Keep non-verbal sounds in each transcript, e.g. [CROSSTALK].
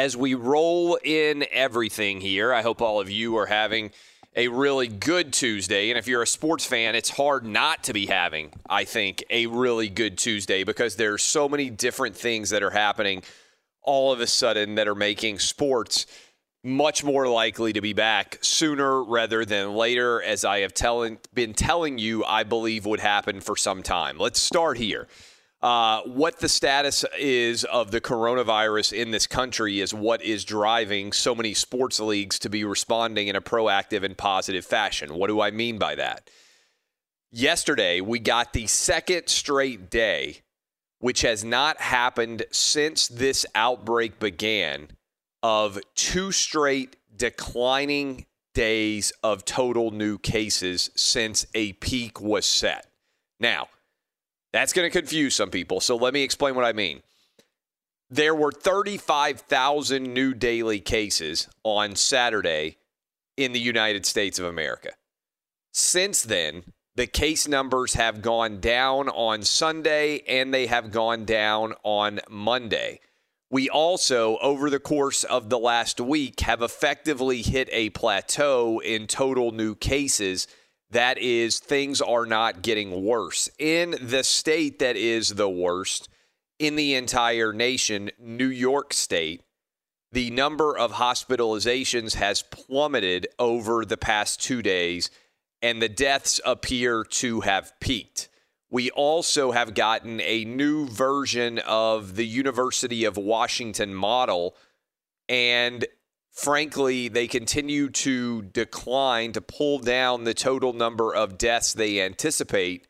As we roll in everything here, I hope all of you are having a really good Tuesday. And if you're a sports fan, it's hard not to be having, I think, a really good Tuesday because there's so many different things that are happening all of a sudden that are making sports much more likely to be back sooner rather than later, as I have been telling you, I believe would happen for some time. Let's start here. Uh, what the status is of the coronavirus in this country is what is driving so many sports leagues to be responding in a proactive and positive fashion. What do I mean by that? Yesterday, we got the second straight day, which has not happened since this outbreak began, of two straight declining days of total new cases since a peak was set. Now, that's going to confuse some people. So let me explain what I mean. There were 35,000 new daily cases on Saturday in the United States of America. Since then, the case numbers have gone down on Sunday and they have gone down on Monday. We also, over the course of the last week, have effectively hit a plateau in total new cases that is, things are not getting worse. In the state that is the worst in the entire nation, New York State, the number of hospitalizations has plummeted over the past two days, and the deaths appear to have peaked. We also have gotten a new version of the University of Washington model, and frankly, they continue to decline to pull down the total number of deaths they anticipate.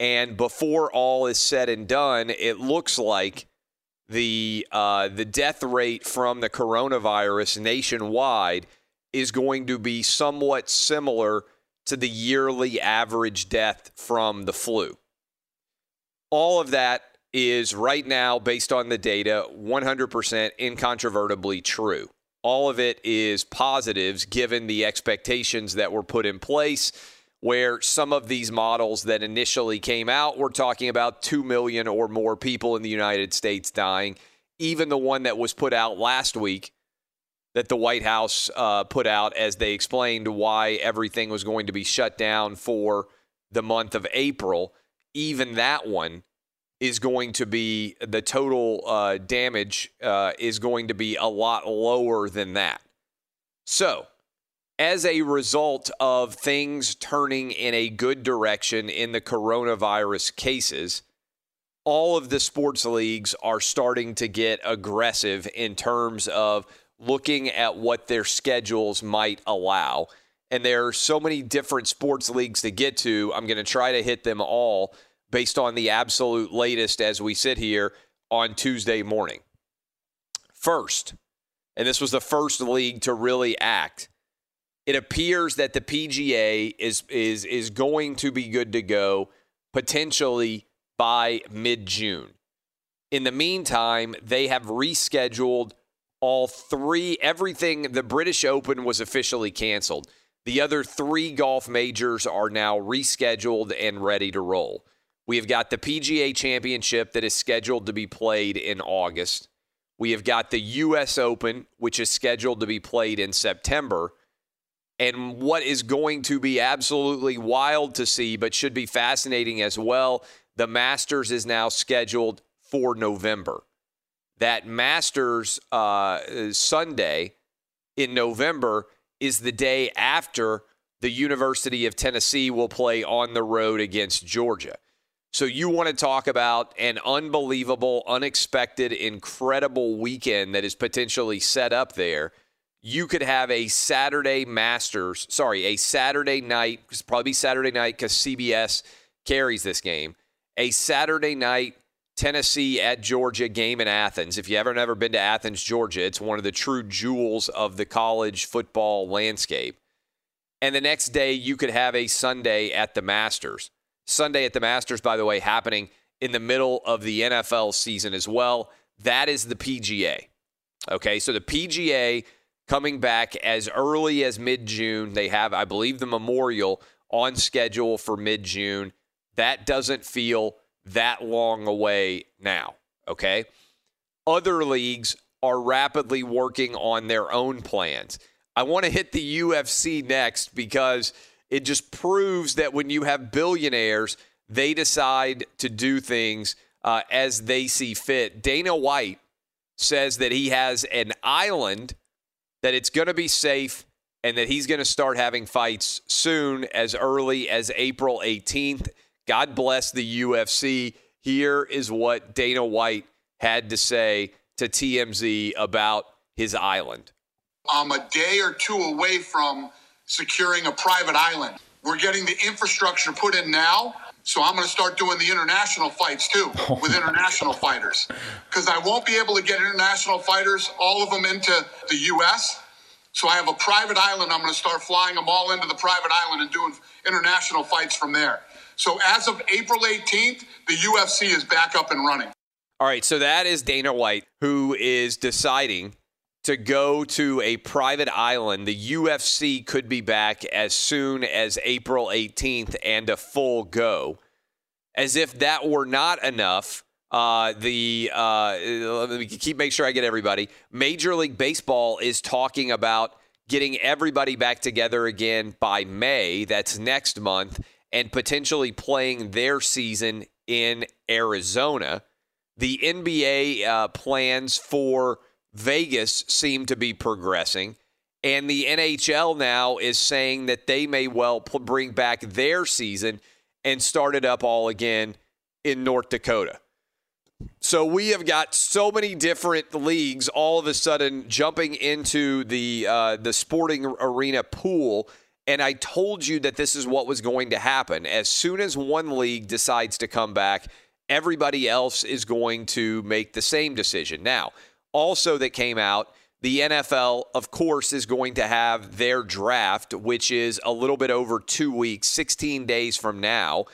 And before all is said and done, it looks like the uh, the death rate from the coronavirus nationwide is going to be somewhat similar to the yearly average death from the flu. All of that is right now, based on the data, 100% incontrovertibly true all of it is positives given the expectations that were put in place where some of these models that initially came out were talking about 2 million or more people in the United States dying. Even the one that was put out last week that the White House uh, put out as they explained why everything was going to be shut down for the month of April, even that one is going to be the total uh, damage uh, is going to be a lot lower than that. So, as a result of things turning in a good direction in the coronavirus cases, all of the sports leagues are starting to get aggressive in terms of looking at what their schedules might allow. And there are so many different sports leagues to get to. I'm going to try to hit them all based on the absolute latest as we sit here on Tuesday morning. First, and this was the first league to really act. It appears that the PGA is is is going to be good to go potentially by mid-June. In the meantime, they have rescheduled all three everything the British Open was officially canceled. The other 3 golf majors are now rescheduled and ready to roll. We have got the PGA Championship that is scheduled to be played in August. We have got the US Open, which is scheduled to be played in September. And what is going to be absolutely wild to see, but should be fascinating as well, the Masters is now scheduled for November. That Masters uh, Sunday in November is the day after the University of Tennessee will play on the road against Georgia. So you want to talk about an unbelievable, unexpected, incredible weekend that is potentially set up there. You could have a Saturday Masters, sorry, a Saturday night, probably Saturday night because CBS carries this game. A Saturday night Tennessee at Georgia game in Athens. If you've ever never been to Athens, Georgia, it's one of the true jewels of the college football landscape. And the next day, you could have a Sunday at the Masters. Sunday at the Masters, by the way, happening in the middle of the NFL season as well. That is the PGA. Okay, so the PGA coming back as early as mid June. They have, I believe, the Memorial on schedule for mid June. That doesn't feel that long away now. Okay. Other leagues are rapidly working on their own plans. I want to hit the UFC next because it just proves that when you have billionaires, they decide to do things uh, as they see fit. Dana White says that he has an island, that it's going to be safe, and that he's going to start having fights soon, as early as April 18th. God bless the UFC. Here is what Dana White had to say to TMZ about his island. I'm a day or two away from securing a private island. We're getting the infrastructure put in now. So I'm going to start doing the international fights too [LAUGHS] oh with international fighters because I won't be able to get international fighters, all of them into the U.S. So I have a private island. I'm going to start flying them all into the private island and doing international fights from there. So as of April 18th, the UFC is back up and running. All right, so that is Dana White, who is deciding to go to a private island. The UFC could be back as soon as April 18th and a full go. As if that were not enough, uh, the uh, let me keep make sure I get everybody. Major League Baseball is talking about getting everybody back together again by May. That's next month, and potentially playing their season in Arizona. The NBA uh, plans for Vegas seem to be progressing. And the NHL now is saying that they may well bring back their season and start it up all again in North Dakota. So we have got so many different leagues all of a sudden jumping into the uh, the sporting arena pool. And I told you that this is what was going to happen. As soon as one league decides to come back, everybody else is going to make the same decision. Now, also that came out. The NFL, of course, is going to have their draft, which is a little bit over two weeks, 16 days from now.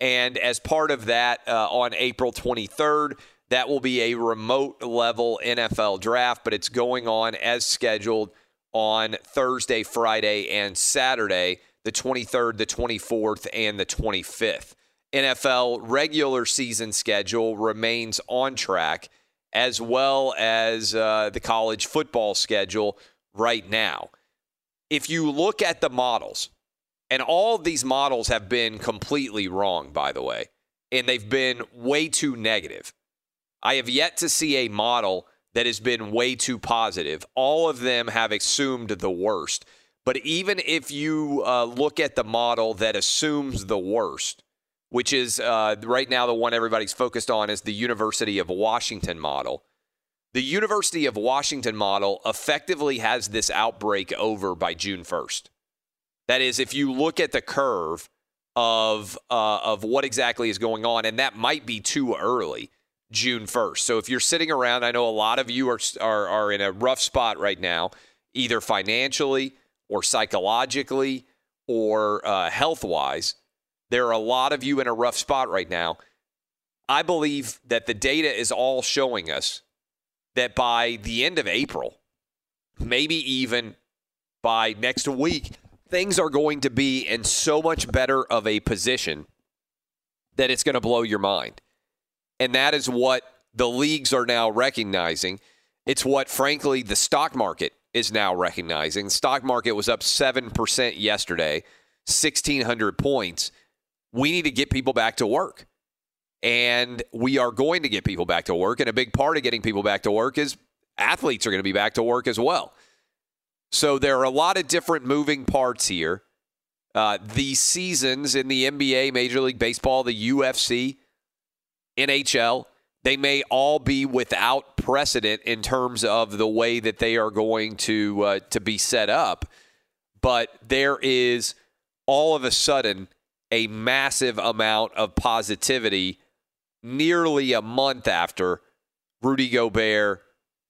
And as part of that, uh, on April 23rd, that will be a remote level NFL draft, but it's going on as scheduled on Thursday, Friday, and Saturday, the 23rd, the 24th, and the 25th. NFL regular season schedule remains on track as well as uh, the college football schedule right now. If you look at the models, and all these models have been completely wrong, by the way, and they've been way too negative. I have yet to see a model that has been way too positive. All of them have assumed the worst. But even if you uh, look at the model that assumes the worst, which is uh, right now the one everybody's focused on, is the University of Washington model. The University of Washington model effectively has this outbreak over by June 1st. That is, if you look at the curve of uh, of what exactly is going on, and that might be too early, June 1st. So if you're sitting around, I know a lot of you are are, are in a rough spot right now, either financially or psychologically or uh, health wise. There are a lot of you in a rough spot right now. I believe that the data is all showing us that by the end of April, maybe even by next week, things are going to be in so much better of a position that it's going to blow your mind. And that is what the leagues are now recognizing. It's what, frankly, the stock market is now recognizing. The stock market was up 7% yesterday, 1,600 points. We need to get people back to work. And we are going to get people back to work. And a big part of getting people back to work is athletes are going to be back to work as well. So there are a lot of different moving parts here. Uh, the seasons in the NBA, Major League Baseball, the UFC, NHL, they may all be without precedent in terms of the way that they are going to uh, to be set up. But there is all of a sudden a massive amount of positivity nearly a month after Rudy Gobert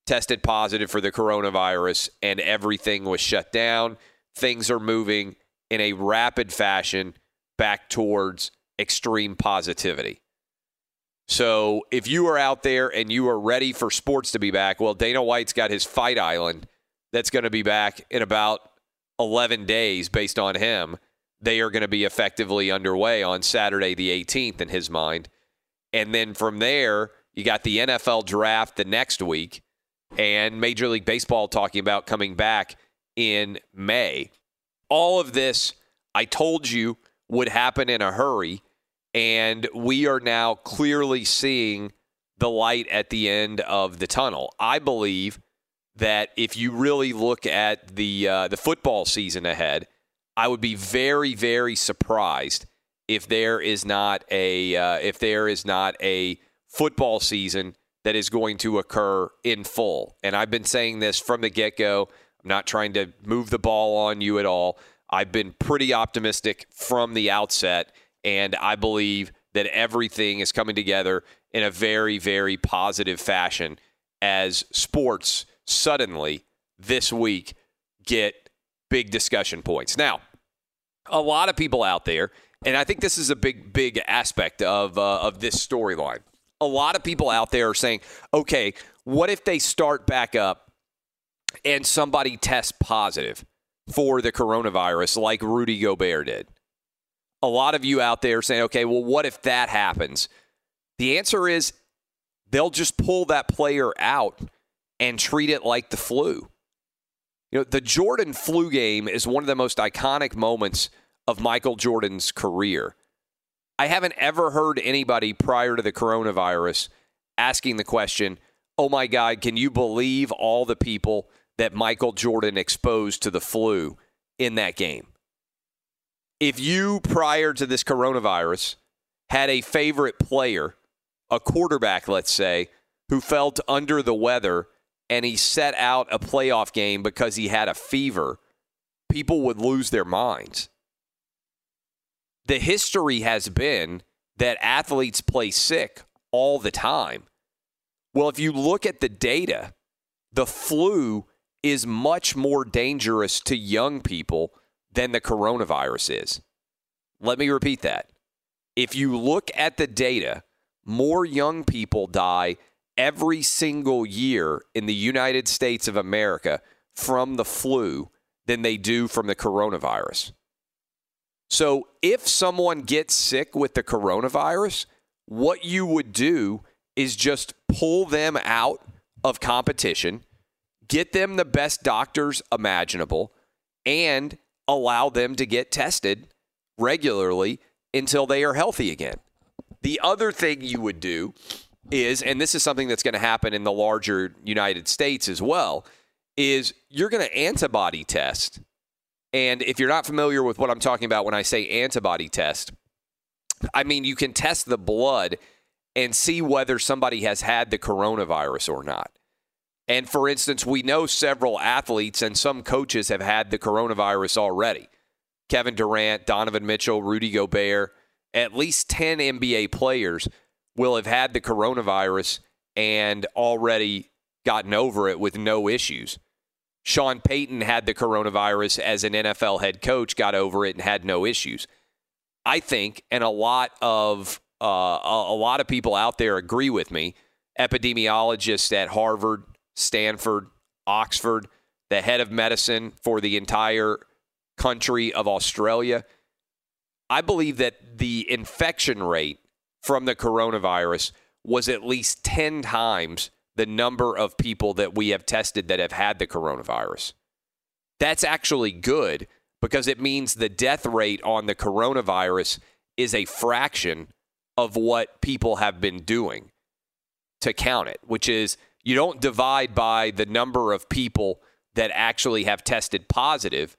tested positive for the coronavirus and everything was shut down. Things are moving in a rapid fashion back towards extreme positivity. So if you are out there and you are ready for sports to be back, well, Dana White's got his fight island that's going to be back in about 11 days based on him. They are going to be effectively underway on Saturday, the 18th, in his mind. And then from there, you got the NFL draft the next week and Major League Baseball talking about coming back in May. All of this, I told you, would happen in a hurry. And we are now clearly seeing the light at the end of the tunnel. I believe that if you really look at the uh, the football season ahead, I would be very very surprised if there is not a uh, if there is not a football season that is going to occur in full. And I've been saying this from the get go. I'm not trying to move the ball on you at all. I've been pretty optimistic from the outset, and I believe that everything is coming together in a very, very positive fashion as sports suddenly this week get big discussion points. Now, a lot of people out there, and I think this is a big, big aspect of uh, of this storyline a lot of people out there are saying, okay, what if they start back up and somebody tests positive for the coronavirus like Rudy Gobert did? A lot of you out there are saying, okay, well, what if that happens? The answer is they'll just pull that player out and treat it like the flu. You know, the Jordan flu game is one of the most iconic moments of Michael Jordan's career. I haven't ever heard anybody prior to the coronavirus asking the question, oh my God, can you believe all the people that Michael Jordan exposed to the flu in that game? If you, prior to this coronavirus, had a favorite player, a quarterback, let's say, who felt under the weather and he set out a playoff game because he had a fever, people would lose their minds the history has been that athletes play sick all the time. Well, if you look at the data, the flu is much more dangerous to young people than the coronavirus is. Let me repeat that. If you look at the data, more young people die every single year in the United States of America from the flu than they do from the coronavirus. So if someone gets sick with the coronavirus, what you would do is just pull them out of competition, get them the best doctors imaginable, and allow them to get tested regularly until they are healthy again. The other thing you would do is, and this is something that's going to happen in the larger United States as well, is you're going to antibody test. And if you're not familiar with what I'm talking about when I say antibody test, I mean, you can test the blood and see whether somebody has had the coronavirus or not. And for instance, we know several athletes and some coaches have had the coronavirus already. Kevin Durant, Donovan Mitchell, Rudy Gobert, at least 10 NBA players will have had the coronavirus and already gotten over it with no issues. Sean Payton had the coronavirus as an NFL head coach, got over it and had no issues. I think, and a lot of uh, a, lot of people out there agree with me. Epidemiologists at Harvard, Stanford, Oxford, the head of medicine for the entire country of Australia. I believe that the infection rate from the coronavirus was at least 10 times the number of people that we have tested that have had the coronavirus. That's actually good because it means the death rate on the coronavirus is a fraction of what people have been doing to count it, which is you don't divide by the number of people that actually have tested positive.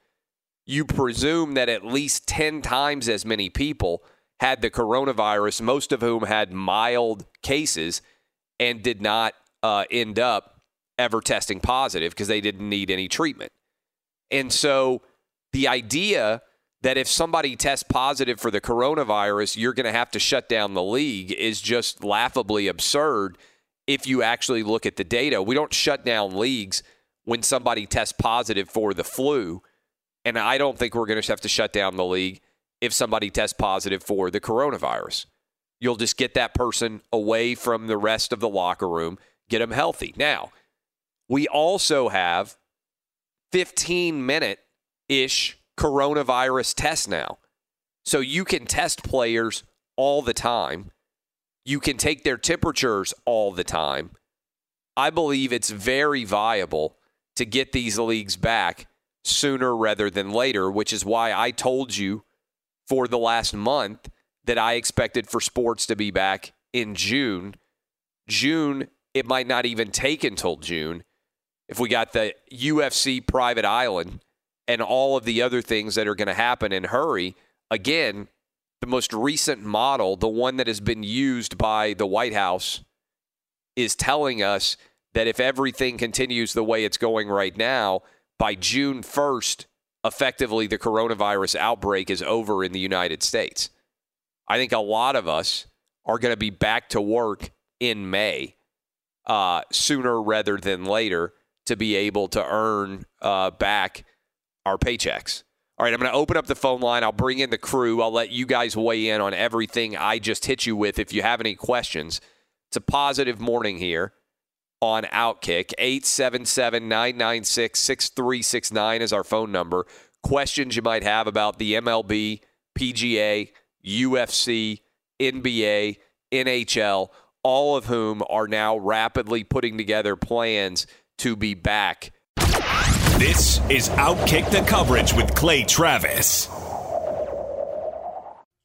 You presume that at least 10 times as many people had the coronavirus, most of whom had mild cases and did not uh, end up ever testing positive because they didn't need any treatment. And so the idea that if somebody tests positive for the coronavirus, you're going to have to shut down the league is just laughably absurd if you actually look at the data. We don't shut down leagues when somebody tests positive for the flu. And I don't think we're going to have to shut down the league if somebody tests positive for the coronavirus. You'll just get that person away from the rest of the locker room, get them healthy. Now, we also have 15 minute ish coronavirus tests now. So you can test players all the time. You can take their temperatures all the time. I believe it's very viable to get these leagues back sooner rather than later, which is why I told you for the last month that I expected for sports to be back in June. June, it might not even take until June if we got the UFC private island and all of the other things that are going to happen in hurry. Again, the most recent model, the one that has been used by the White House, is telling us that if everything continues the way it's going right now, by June 1st, effectively the coronavirus outbreak is over in the United States. I think a lot of us are going to be back to work in May uh, sooner rather than later to be able to earn uh, back our paychecks. All right, I'm going to open up the phone line. I'll bring in the crew. I'll let you guys weigh in on everything I just hit you with if you have any questions. It's a positive morning here on Outkick. 877 996 6369 is our phone number. Questions you might have about the MLB, PGA, UFC, NBA, NHL, all of whom are now rapidly putting together plans to be back this is Outkick the Coverage with Clay Travis.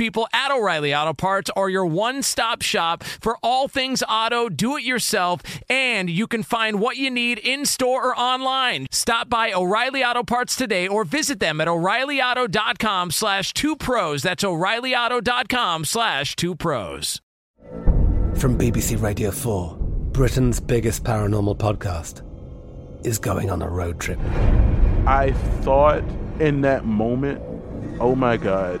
people at O'Reilly Auto Parts are your one stop shop for all things auto, do it yourself, and you can find what you need in store or online. Stop by O'Reilly Auto Parts today or visit them at o'ReillyAuto.com slash two pros. That's o'ReillyAuto.com slash two pros. From BBC Radio 4, Britain's biggest paranormal podcast is going on a road trip. I thought in that moment, oh my God,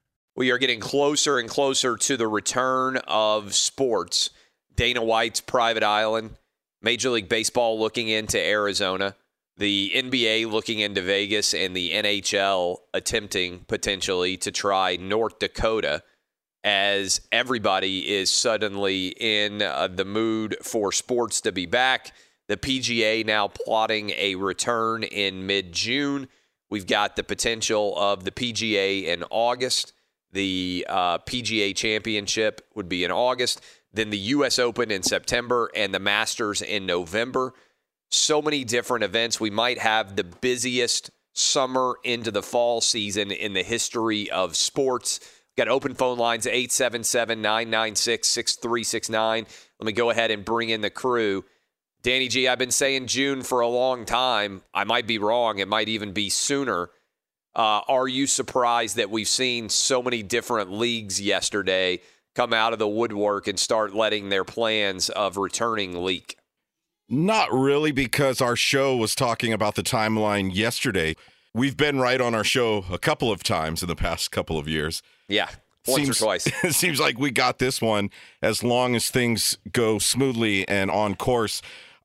We are getting closer and closer to the return of sports. Dana White's private island, Major League Baseball looking into Arizona, the NBA looking into Vegas, and the NHL attempting potentially to try North Dakota as everybody is suddenly in uh, the mood for sports to be back. The PGA now plotting a return in mid June. We've got the potential of the PGA in August. The uh, PGA Championship would be in August, then the U.S. Open in September, and the Masters in November. So many different events. We might have the busiest summer into the fall season in the history of sports. Got open phone lines 877 996 6369. Let me go ahead and bring in the crew. Danny G, I've been saying June for a long time. I might be wrong. It might even be sooner. Uh, are you surprised that we've seen so many different leagues yesterday come out of the woodwork and start letting their plans of returning leak? Not really, because our show was talking about the timeline yesterday. We've been right on our show a couple of times in the past couple of years. Yeah, once seems, or twice. [LAUGHS] It seems like we got this one as long as things go smoothly and on course.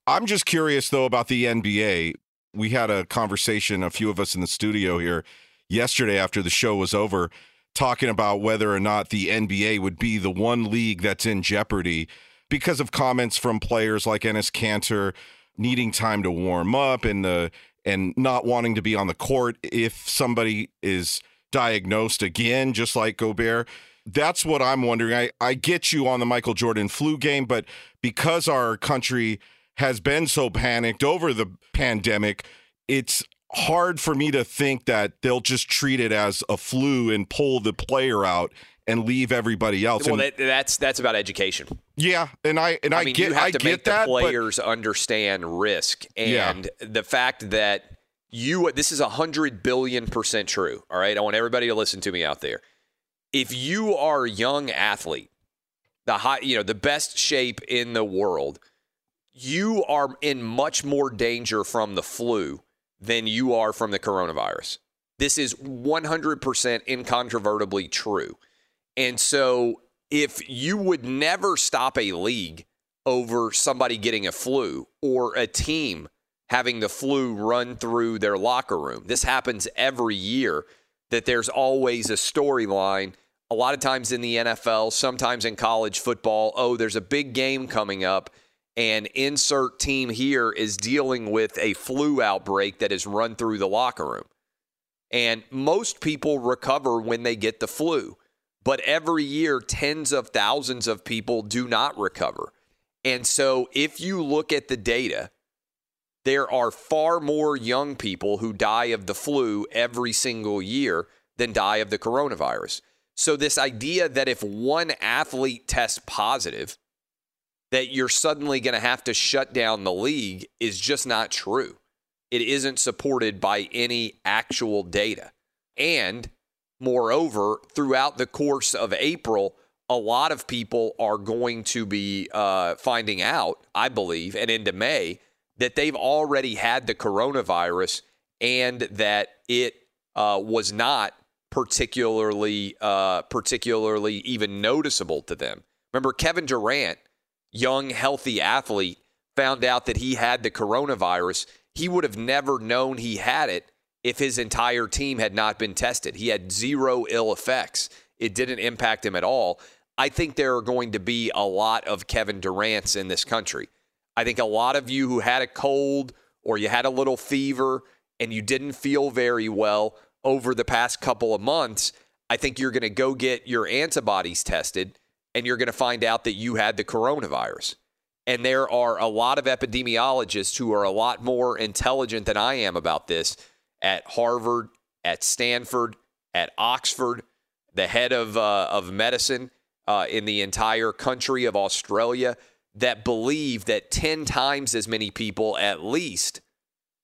I'm just curious, though, about the NBA we had a conversation, a few of us in the studio here yesterday after the show was over, talking about whether or not the NBA would be the one league that's in jeopardy because of comments from players like Enes Kanter needing time to warm up and the and not wanting to be on the court if somebody is diagnosed again, just like Gobert. That's what I'm wondering. I, I get you on the Michael Jordan flu game, but because our country has been so panicked over the pandemic, it's hard for me to think that they'll just treat it as a flu and pull the player out and leave everybody else. Well, and, that, that's that's about education. Yeah, and I and I, I mean, get you have I to get make that, the players understand risk and the fact that you this is a hundred billion percent true. All right, I want everybody to listen to me out there. If you are a young athlete, the high, you know, the best shape in the world, you are in much more danger from the flu than you are from the coronavirus. This is 100% incontrovertibly true. And so if you would never stop a league over somebody getting a flu or a team having the flu run through their locker room, this happens every year that there's always a storyline. A lot of times in the NFL, sometimes in college football, oh, there's a big game coming up and insert team here is dealing with a flu outbreak that has run through the locker room. And most people recover when they get the flu. But every year, tens of thousands of people do not recover. And so if you look at the data, there are far more young people who die of the flu every single year than die of the coronavirus. So, this idea that if one athlete tests positive, that you're suddenly going to have to shut down the league is just not true. It isn't supported by any actual data. And moreover, throughout the course of April, a lot of people are going to be uh, finding out, I believe, and into May, that they've already had the coronavirus and that it uh, was not particularly uh, particularly even noticeable to them. Remember, Kevin Durant, young healthy athlete, found out that he had the coronavirus. He would have never known he had it if his entire team had not been tested. He had zero ill effects. It didn't impact him at all. I think there are going to be a lot of Kevin Durant's in this country. I think a lot of you who had a cold or you had a little fever and you didn't feel very well over the past couple of months, I think you're going to go get your antibodies tested and you're going to find out that you had the coronavirus. And there are a lot of epidemiologists who are a lot more intelligent than I am about this at Harvard, at Stanford, at Oxford, the head of, uh, of medicine uh, in the entire country of Australia that believe that 10 times as many people at least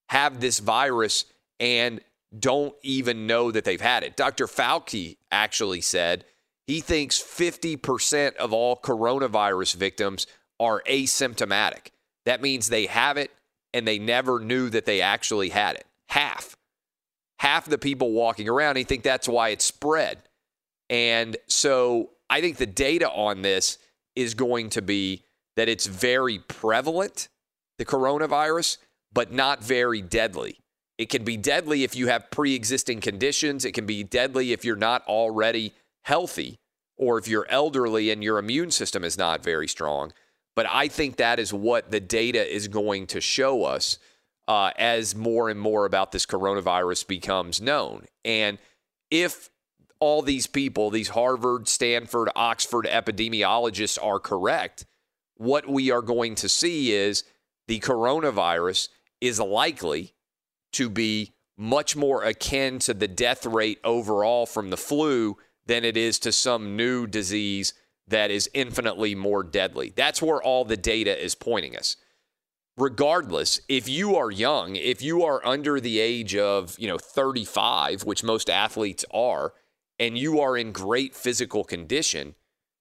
have this virus and don't even know that they've had it. Dr. Fauci actually said he thinks 50% of all coronavirus victims are asymptomatic. That means they have it and they never knew that they actually had it. Half. Half the people walking around, he think that's why it spread. And so I think the data on this is going to be that it's very prevalent, the coronavirus, but not very deadly. It can be deadly if you have pre existing conditions. It can be deadly if you're not already healthy or if you're elderly and your immune system is not very strong. But I think that is what the data is going to show us uh, as more and more about this coronavirus becomes known. And if all these people, these Harvard, Stanford, Oxford epidemiologists are correct, what we are going to see is the coronavirus is likely to be much more akin to the death rate overall from the flu than it is to some new disease that is infinitely more deadly. That's where all the data is pointing us. Regardless, if you are young, if you are under the age of, you know, 35, which most athletes are, and you are in great physical condition,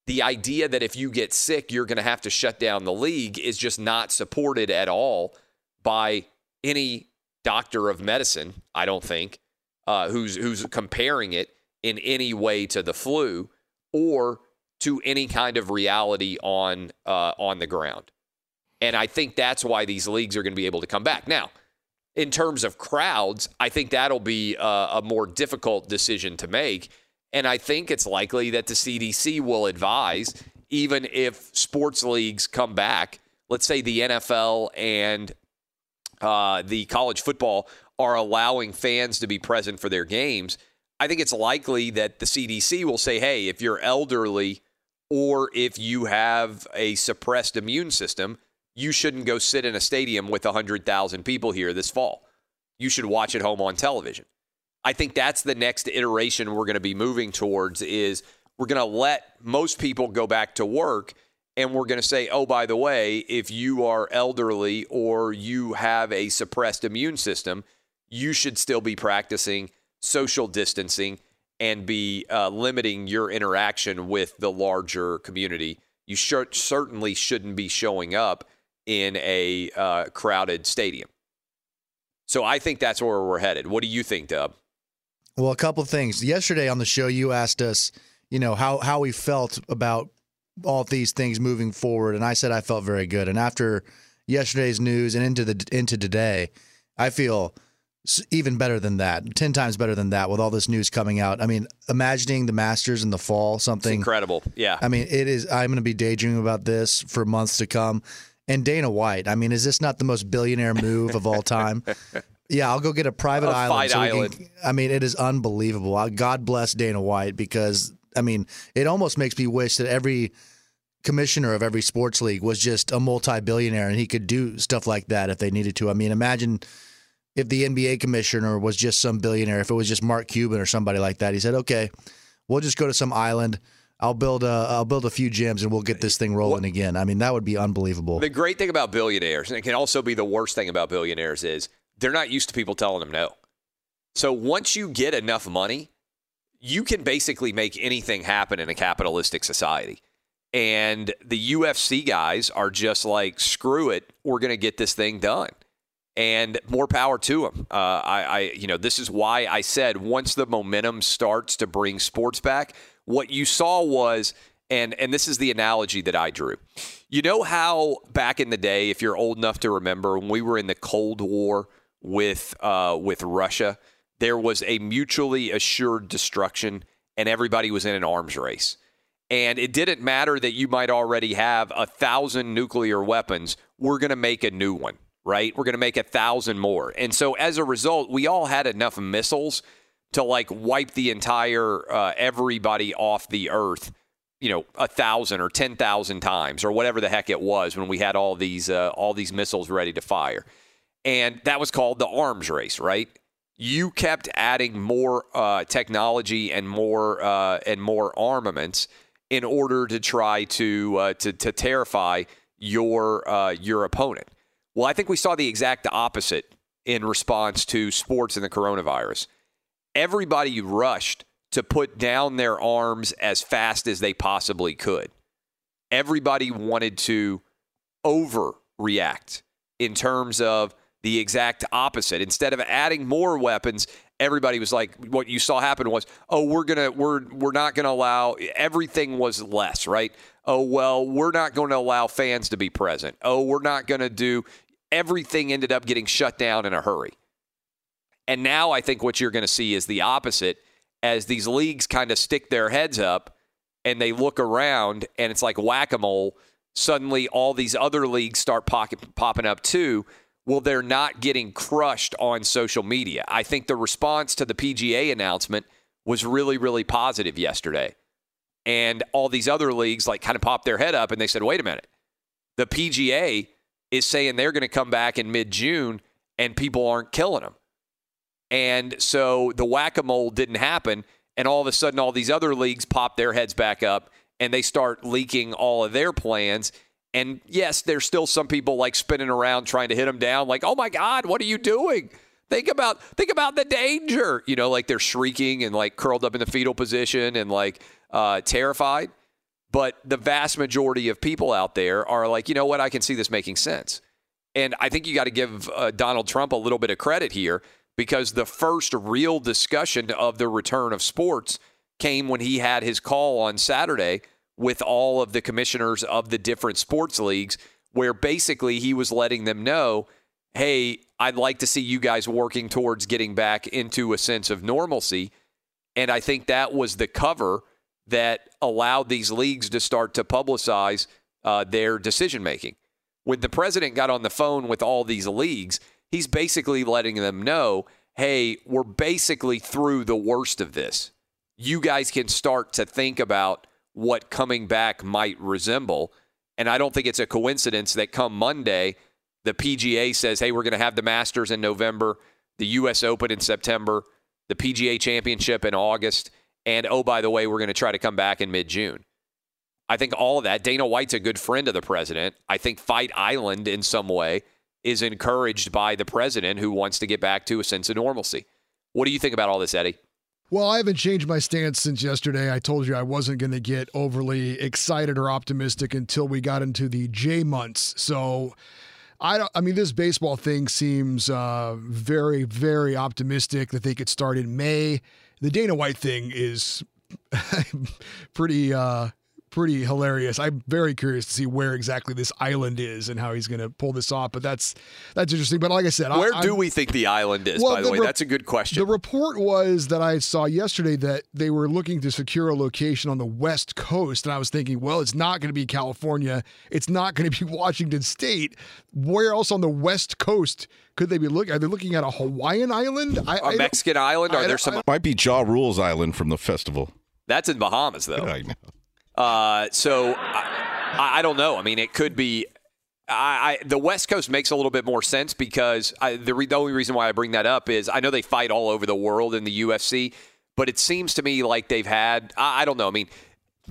the idea that if you get sick, you're going to have to shut down the league is just not supported at all by any doctor of medicine, I don't think, uh, who's who's comparing it in any way to the flu or to any kind of reality on uh, on the ground. And I think that's why these leagues are going to be able to come back. Now, in terms of crowds, I think that'll be a, a more difficult decision to make. And I think it's likely that the CDC will advise, even if sports leagues come back, let's say the NFL and uh, the college football are allowing fans to be present for their games, I think it's likely that the CDC will say, hey, if you're elderly or if you have a suppressed immune system, you shouldn't go sit in a stadium with 100,000 people here this fall. You should watch at home on television. I think that's the next iteration we're going to be moving towards is we're going to let most people go back to work and we're going to say, oh, by the way, if you are elderly or you have a suppressed immune system, you should still be practicing social distancing and be uh, limiting your interaction with the larger community. You certainly shouldn't be showing up in a uh, crowded stadium. So I think that's where we're headed. What do you think, Dub? Well, a couple things. Yesterday on the show, you asked us, you know, how how we felt about all these things moving forward, and I said I felt very good. And after yesterday's news and into the into today, I feel even better than that, ten times better than that, with all this news coming out. I mean, imagining the Masters in the fall, something it's incredible. Yeah, I mean, it is. I'm going to be daydreaming about this for months to come. And Dana White, I mean, is this not the most billionaire move of all time? [LAUGHS] Yeah, I'll go get a private A island. so we can- island. I mean, it is unbelievable. God bless Dana White because I mean, it almost makes me wish that every commissioner of every sports league was just a multi-billionaire and he could do stuff like that if they needed to. I mean, imagine if the NBA commissioner was just some billionaire, if it was just Mark Cuban or somebody like that. He said, "Okay, we'll just go to some island. I'll build a I'll build a few gyms and we'll get this thing rolling again." I mean, that would be unbelievable. The great thing about billionaires, and it can also be the worst thing about billionaires, is they're not used to people telling them no. So once you get enough money, you can basically make anything happen in a capitalistic society. And the UFC guys are just like, screw it, we're going to get this thing done. And more power to them. Uh, I, I, you know, this is why I said once the momentum starts to bring sports back, what you saw was, and and this is the analogy that I drew. You know how back in the day, if you're old enough to remember, when we were in the Cold War with uh, with Russia, there was a mutually assured destruction, and everybody was in an arms race. And it didn't matter that you might already have a thousand nuclear weapons. We're going to make a new one, right? We're going to make a thousand more. And so as a result, we all had enough missiles to like wipe the entire uh, everybody off the earth, you know, a thousand or ten thousand times or whatever the heck it was when we had all these uh, all these missiles ready to fire. And that was called the arms race, right? You kept adding more uh, technology and more uh, and more armaments in order to try to uh, to, to terrify your uh, your opponent. Well, I think we saw the exact opposite in response to sports and the coronavirus. Everybody rushed to put down their arms as fast as they possibly could. Everybody wanted to overreact in terms of the exact opposite. Instead of adding more weapons, everybody was like what you saw happen was, "Oh, we're going to we're we're not going to allow everything was less, right? Oh, well, we're not going to allow fans to be present. Oh, we're not going to do everything ended up getting shut down in a hurry." And now I think what you're going to see is the opposite as these leagues kind of stick their heads up and they look around and it's like whack-a-mole suddenly all these other leagues start pocket, popping up too well they're not getting crushed on social media i think the response to the pga announcement was really really positive yesterday and all these other leagues like kind of popped their head up and they said wait a minute the pga is saying they're going to come back in mid-june and people aren't killing them and so the whack a mole didn't happen. And all of a sudden, all these other leagues pop their heads back up and they start leaking all of their plans. And yes, there's still some people like spinning around trying to hit them down, like, oh my God, what are you doing? Think about think about the danger. You know, like they're shrieking and like curled up in the fetal position and like uh, terrified. But the vast majority of people out there are like, you know what, I can see this making sense. And I think you got to give uh, Donald Trump a little bit of credit here because the first real discussion of the return of sports came when he had his call on Saturday with all of the commissioners of the different sports leagues, where basically he was letting them know, hey, I'd like to see you guys working towards getting back into a sense of normalcy. And I think that was the cover that allowed these leagues to start to publicize uh, their decision making. When the president got on the phone with all these leagues, he's basically letting them know hey, we're basically through the worst of this. You guys can start to think about what coming back might resemble. And I don't think it's a coincidence that come Monday, the PGA says, hey, we're going to have the Masters in November, the U.S. Open in September, the PGA Championship in August, and oh, by the way, we're going to try to come back in mid June. I think all of that, Dana White's a good friend of the president. I think Fight Island in some way is encouraged by the president who wants to get back to a sense of normalcy. What do you think about all this, Eddie? Well, I haven't changed my stance since yesterday. I told you I wasn't going to get overly excited or optimistic until we got into the J months. So, I don't. I mean, this baseball thing seems uh, very, very optimistic that they could start in May. The Dana White thing is [LAUGHS] pretty, uh, pretty hilarious. I'm very curious to see where exactly this island is and how he's going to pull this off. But that's that's interesting. But like I said, Where I, do I'm- we think the island is, Well, by the, the way? re- That's a good question. The report was that I saw yesterday that they were looking to secure a location on the West Coast. And I was thinking, well, it's not going to be California. It's not going to be [LAUGHS] Washington State. Where else on the West Coast could they be looking? Are they looking at a Hawaiian island? I, a Mexican island? Are there some? Might be Ja Rule's Island from the festival. That's in Bahamas, though. Uh, so I, I don't know. I mean, it could be. I, I the West Coast makes a little bit more sense because I, the, re, the only reason why I bring that up is I know they fight all over the world in the UFC, but it seems to me like they've had. I, I don't know. I mean,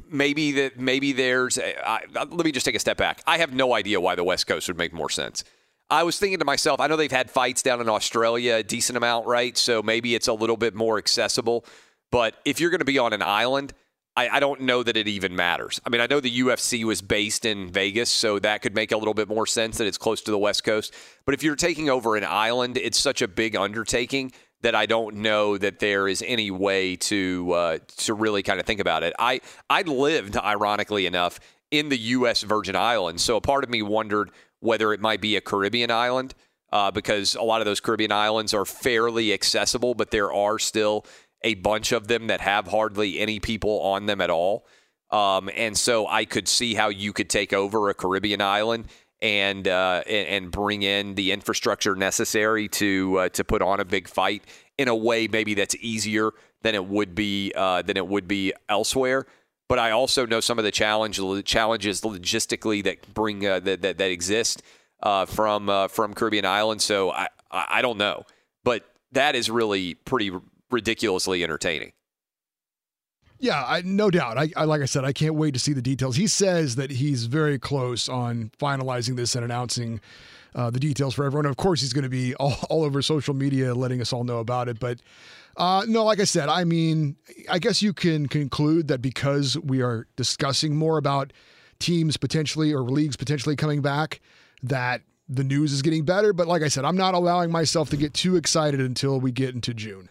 maybe that maybe there's. let me just take a step back. I have no idea why the West Coast would make more sense. I was thinking to myself, I know they've had fights down in Australia a decent amount, right? So maybe it's a little bit more accessible. But if you're going to be on an island, I, I don't know that it even matters. I mean, I know the UFC was based in Vegas, so that could make a little bit more sense that it's close to the West Coast. But if you're taking over an island, it's such a big undertaking that I don't know that there is any way to uh, to really kind of think about it. I I lived, ironically enough, in the U.S. Virgin Islands, so a part of me wondered whether it might be a Caribbean island uh, because a lot of those Caribbean islands are fairly accessible, but there are still a bunch of them that have hardly any people on them at all. Um, and so I could see how you could take over a Caribbean island and uh, and, bring in the infrastructure necessary to uh, to put on a big fight in a way maybe that's easier than it would be uh, than it would be elsewhere. But I also know some of the challenge challenges logistically that bring uh, that, that that exist uh, from uh, from Caribbean island. So I I don't know, but that is really pretty ridiculously entertaining. Yeah, I, no doubt. I, I like I said, I can't wait to see the details. He says that he's very close on finalizing this and announcing uh, the details for everyone. Of course, he's going to be [LAUGHS] all, all over social media, letting us all know about it. But uh, no, like I said, I mean, I guess you can conclude that because we are discussing more about teams potentially or leagues potentially coming back, that the news is getting better. But like I said, I'm not allowing myself to get too excited until we get into June.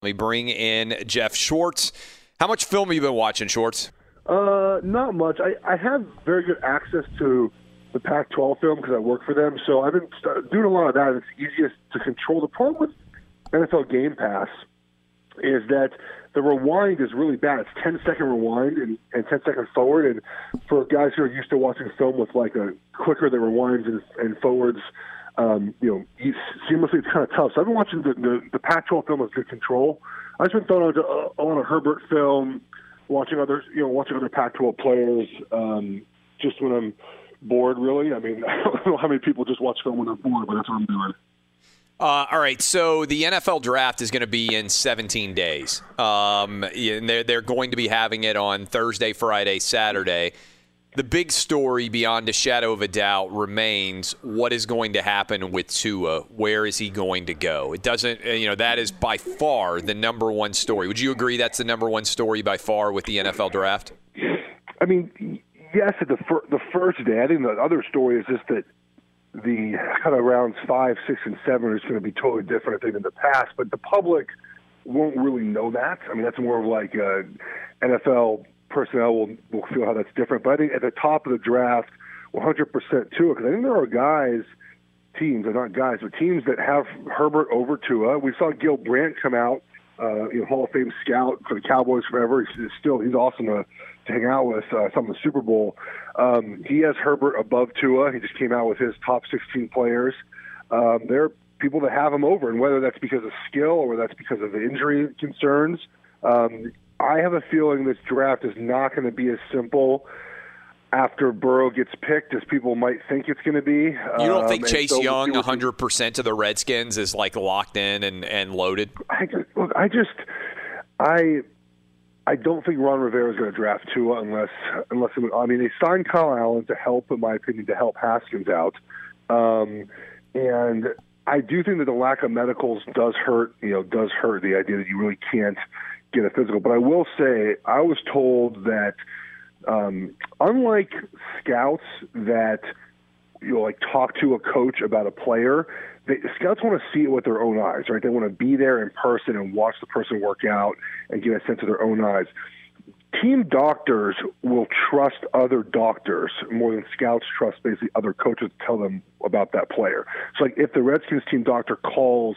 Let me bring in Jeff Schwartz. How much film have you been watching, Schwartz? Uh, not much. I, I have very good access to the Pac-12 film because I work for them. So I've been st- doing a lot of that. It's easiest to control. The problem with NFL Game Pass is that the rewind is really bad. It's 10 second rewind and, and 10 second forward. And for guys who are used to watching film with like a quicker the rewinds and, and forwards, um, you know, seamlessly, it's kind of tough. So I've been watching the, the, the Pac-12 film with good control. I've been throwing on a, a lot of Herbert film, watching other, you know, watching other Pac-12 players, um, just when I'm bored, really. I mean, [LAUGHS] I don't know how many people just watch film when they're bored, but that's what I'm doing. Uh, all right, so the NFL draft is going to be in 17 days. Um, and they're, they're going to be having it on Thursday, Friday, Saturday the big story beyond a shadow of a doubt remains what is going to happen with Tua. Where is he going to go? It doesn't, uh, you know, that is by far the number one story. Would you agree that's the number one story by far with the NFL draft? I mean, yes, the fir- the first day. I think the other story is just that the kind of rounds five, six, and seven is going to be totally different, I think, than the past. But the public won't really know that. I mean, that's more of like a NFL personnel will will feel how that's different. But I think at the top of the draft, 100% Tua, because I think there are guys, teams, or not guys, but teams that have Herbert over Tua. We saw Gil Brandt come out, uh, you know, Hall of Fame scout for the Cowboys forever. He's still he's awesome to, to hang out with. Uh, some of the Super Bowl. Um, he has Herbert above Tua. He just came out with his top 16 players. Um, there are people that have him over, and whether that's because of skill or that's because of injury concerns. Um, I have a feeling this draft is not going to be as simple after Burrow gets picked as people might think it's going to be. You don't think um, Chase so Young, 100% to the Redskins, is like locked in and, and loaded? I just, look, I just, I, I don't think Ron Rivera is going to draft Tua unless, unless I mean, they signed Kyle Allen to help, in my opinion, to help Haskins out, um, and I do think that the lack of medicals does hurt. You know, does hurt the idea that you really can't get a physical. But I will say, I was told that um, unlike scouts that you know, like talk to a coach about a player, they, scouts want to see it with their own eyes, right? They want to be there in person and watch the person work out and get a sense of their own eyes. Team doctors will trust other doctors more than scouts trust basically other coaches to tell them about that player. So, like, if the Redskins team doctor calls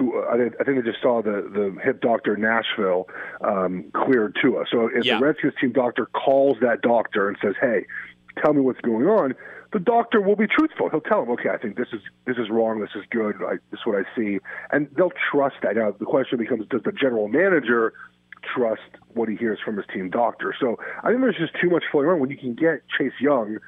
who I, think they just saw the the hip doctor in Nashville um, cleared Tua. So if yeah. the Redskins team doctor calls that doctor and says, "Hey, tell me what's going on," the doctor will be truthful. He'll tell him, "Okay, I think this is this is wrong. This is good. I, this is what I see," and they'll trust that. Now the question becomes: Does the general manager trust what he hears from his team doctor? So I think there's just too much floating around when you can get Chase Young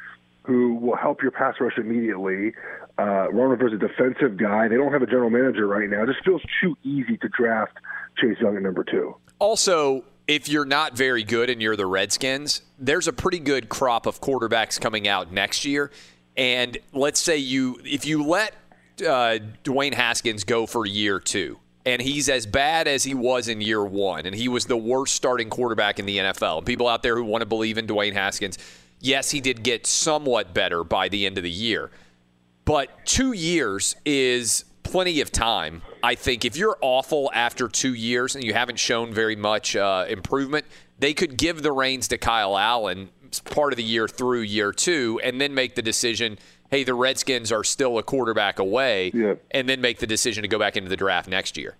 who will help your pass rush immediately. Uh, Ron Rivera's a defensive guy. They don't have a general manager right now. It just feels too easy to draft Chase Young at number two. Also, if you're not very good and you're the Redskins, there's a pretty good crop of quarterbacks coming out next year. And let's say you, if you let uh, Dwayne Haskins go for year two, and he's as bad as he was in year one, and he was the worst starting quarterback in the NFL. People out there who want to believe in Dwayne Haskins, yes, he did get somewhat better by the end of the year. But two years is plenty of time. I think if you're awful after two years and you haven't shown very much uh, improvement, they could give the reins to Kyle Allen part of the year through year two and then make the decision hey, the Redskins are still a quarterback away, yeah. and then make the decision to go back into the draft next year.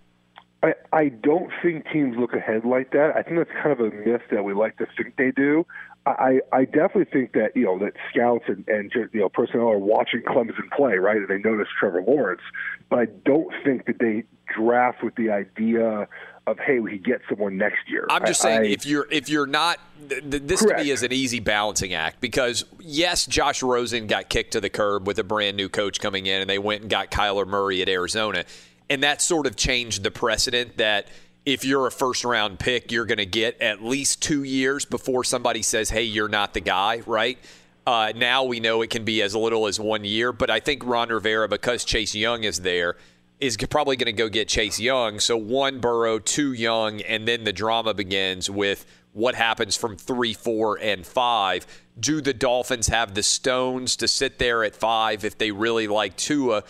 I, I don't think teams look ahead like that. I think that's kind of a myth that we like to think they do. I, I definitely think that you know that scouts and, and you know personnel are watching Clemson play, right? And they notice Trevor Lawrence, but I don't think that they draft with the idea of hey, we could get someone next year. I'm just I, saying I, if you're if you're not th- th- this Correct. to me is an easy balancing act because yes, Josh Rosen got kicked to the curb with a brand new coach coming in, and they went and got Kyler Murray at Arizona, and that sort of changed the precedent that if you're a first round pick, you're going to get at least two years before somebody says, hey, you're not the guy, right? Uh, now we know it can be as little as one year, but I think Ron Rivera, because Chase Young is there, is probably going to go get Chase Young. So one Burrow, two Young, and then the drama begins with what happens from three, four, and five. Do the Dolphins have the stones to sit there at five if they really like Tua?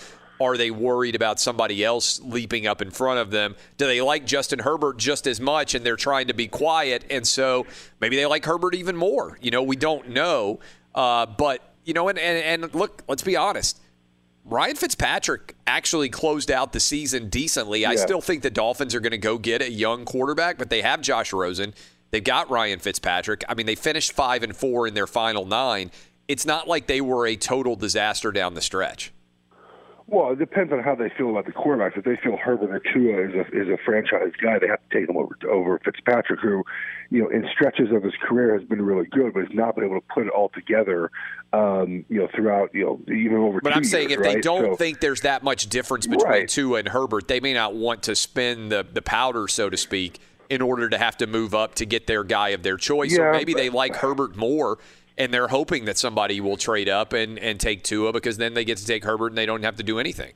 Are they worried about somebody else leaping up in front of them? Do they like Justin Herbert just as much and they're trying to be quiet? And so maybe they like Herbert even more. You know, we don't know. Uh, but, you know, and, and, and look, let's be honest. Ryan Fitzpatrick actually closed out the season decently. I still think the Dolphins are going to go get a young quarterback, but they have Josh Rosen. They've got Ryan Fitzpatrick. I mean, they finished five and four in their final nine. It's not like they were a total disaster down the stretch. Well, it depends on how they feel about the quarterbacks. If they feel Herbert or Tua is a is a franchise guy, they have to take him over over Fitzpatrick, who, you know, in stretches of his career has been really good, but has not been able to put it all together, um, you know, throughout, you know, even over. But I'm saying years, if they don't So- think there's that much difference between Right. Tua and Herbert, they may not want to spin the, the powder, so to speak, in order to have to move up to get their guy of their choice. or maybe but- they like Herbert more and they're hoping that somebody will trade up and, and take Tua because then they get to take Herbert and they don't have to do anything.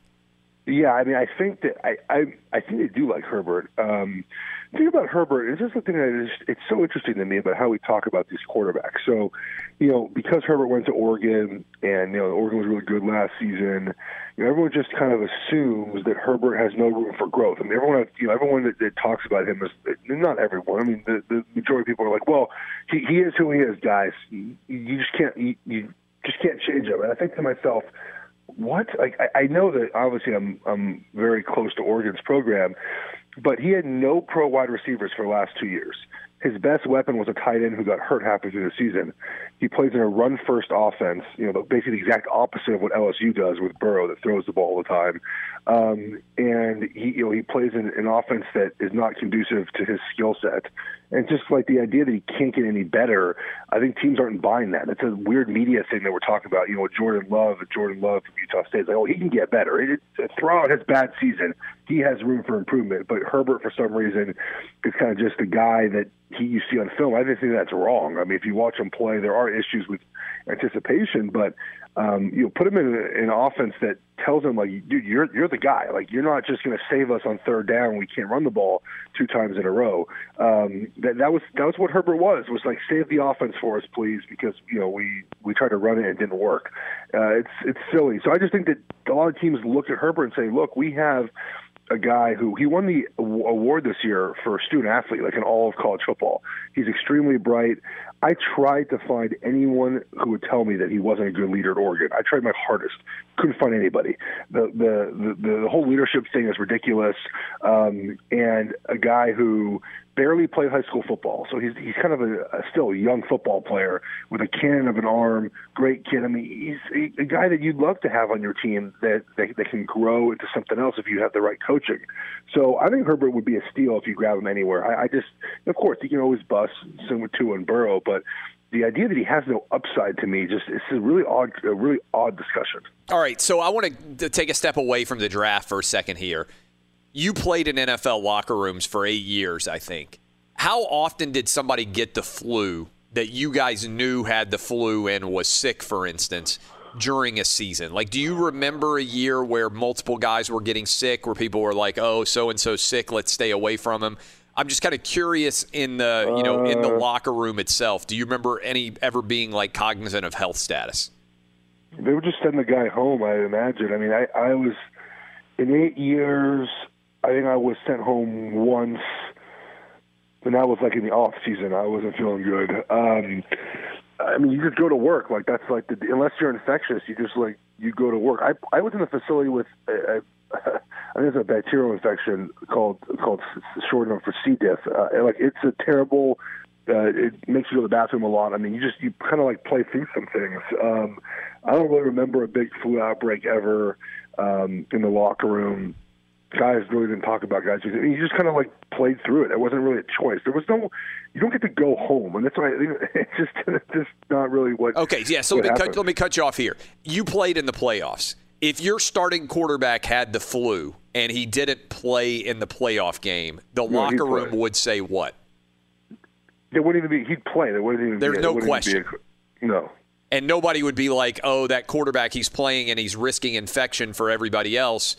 Yeah, I mean, I think that I I, I think they do like Herbert. Um, the thing about Herbert is just the thing that is it's so interesting to me about how we talk about these quarterbacks. So, you know, because Herbert went to Oregon and you know Oregon was really good last season, you know, everyone just kind of assumes that Herbert has no room for growth. I mean, everyone you know everyone that, that talks about him is not everyone. I mean, the the majority of people are like, well, he he is who he is, guys. You, you just can't you, you just can't change him. And I think to myself what? Like I, I know that obviously I'm I'm very close to Oregon's program, but he had no pro wide receivers for the last two years. His best weapon was a tight end who got hurt halfway through the season. He plays in a run first offense, you know, basically the exact opposite of what LSU does with Burrow that throws the ball all the time. Um, and he you know he plays in an offense that is not conducive to his skill set. And just like the idea that he can't get any better, I think teams aren't buying that. It's a weird media thing that we're talking about. You know, Jordan Love, Jordan Love from Utah State, is like, oh, he can get better. It, it, throughout his bad season, he has room for improvement. But Herbert, for some reason, is kind of just the guy that he you see on film. I didn't think that's wrong. I mean, if you watch him play, there are issues with anticipation, but um, you know, put him in an offense that tells him like, dude, you're you're the guy. Like, you're not just going to save us on third down. We can't run the ball two times in a row. Um, that that was that was what Herbert was. Was like, save the offense for us, please, because you know we we tried to run it and it didn't work. Uh, it's it's silly. So I just think that a lot of teams look at Herbert and say, look, we have a guy who he won the aw- award this year for student athlete, like in all of college football. He's extremely bright. I tried to find anyone who would tell me that he wasn't a good leader at Oregon. I tried my hardest, couldn't find anybody. The the the, the whole leadership thing is ridiculous. Um, and a guy who barely played high school football, so he's he's kind of a, a still a young football player with a cannon of an arm. Great kid. I mean, he's a, guy that you'd love to have on your team that, that that can grow into something else if you have the right coaching. So I think Herbert would be a steal if you grab him anywhere. I, I just, of course, he can always bust, same with Tua and Burrow, but the idea that he has no upside to me just it's a really odd, a really odd discussion. All right, so I want to take a step away from the draft for a second here. You played in NFL locker rooms for eight years, I think. How often did somebody get the flu that you guys knew had the flu and was sick, for instance, during a season? Like, do you remember a year where multiple guys were getting sick, where people were like, "Oh, so and so sick, let's stay away from him"? I'm just kind of curious in the you know in the Uh, locker room itself. Do you remember any ever being like cognizant of health status? They would just send the guy home, I imagine. I mean, I, I was in eight years. I think I was sent home once, and that was like in the off season. I wasn't feeling good. Um, I mean, you just go to work. Like that's like the unless you're infectious, you just like you go to work. I I was in the facility with a, a, [LAUGHS] I think it's a bacterial infection called called short for C. diff. Uh, like it's a terrible. Uh, it makes you go to the bathroom a lot. I mean, you just you kind of like play through some things. Um, I don't really remember a big flu outbreak ever um, in the locker room. Guys really didn't talk about guys. You just kind of like played through it. It wasn't really a choice. There was no. You don't get to go home, and that's why [LAUGHS] it's just it's just not really what. Okay, yeah. So let me, cut, let me cut you off here. You played in the playoffs. If your starting quarterback had the flu and he didn't play in the playoff game, the No, locker room would say what? There wouldn't even be. He'd play. There wouldn't even. There's be, no wouldn't question. Be a, no. And nobody would be like, "Oh, that quarterback, he's playing and he's risking infection for everybody else."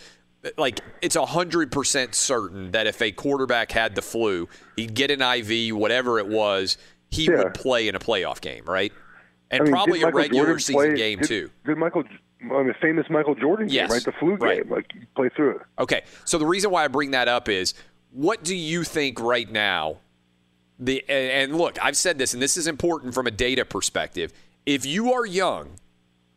Like it's hundred percent certain that if a quarterback had the flu, he'd get an IV, whatever it was, he Yeah. would play in a playoff game, right? And I mean, probably a regular Jordan season play- game did- too. Did Michael? I mean, famous Michael Jordan game, Yes, right? The flu right. game. Like play through it. Okay, so the reason why I bring that up is, what do you think right now? The and look, I've said this, and this is important from a data perspective. If you are young,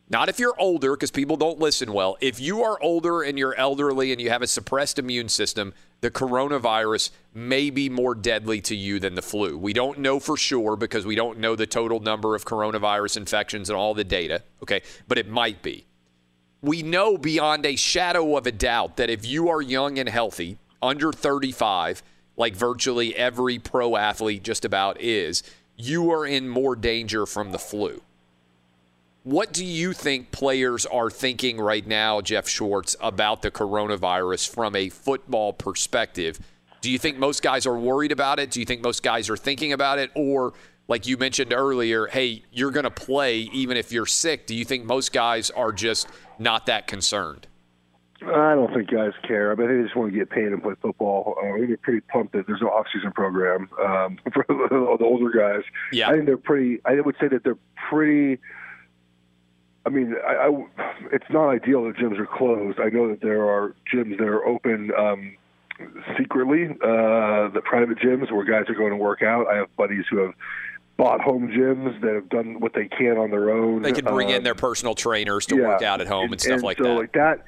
not if you're older, because people don't listen well. If you are older and you're elderly and you have a suppressed immune system, the coronavirus may be more deadly to you than the flu. We don't know for sure because we don't know the total number of coronavirus infections and all the data. Okay, but it might be we know beyond a shadow of a doubt that if you are young and healthy, under 35, like virtually every pro athlete just about is, you are in more danger from the flu. What do you think players are thinking right now, Jeff Schwartz, about the coronavirus from a football perspective? Do you think most guys are worried about it? Do you think most guys are thinking about it? Or, like you mentioned earlier, hey, you're going to play even if you're sick. Do you think most guys are just not that concerned? I don't think guys care. I mean, think they just want to get paid and play football. Uh, I think they're pretty pumped that there's no off-season program um, [LAUGHS] for the, the older guys. Yeah. I think they're pretty. I would say that they're pretty. I mean, I, I, it's not ideal that gyms are closed. I know that there are gyms that are open um, secretly, uh, the private gyms where guys are going to work out. I have buddies who have bought home gyms that have done what they can on their own. They can bring in Um, their personal trainers to work out at home and, stuff like that. so that. Like that,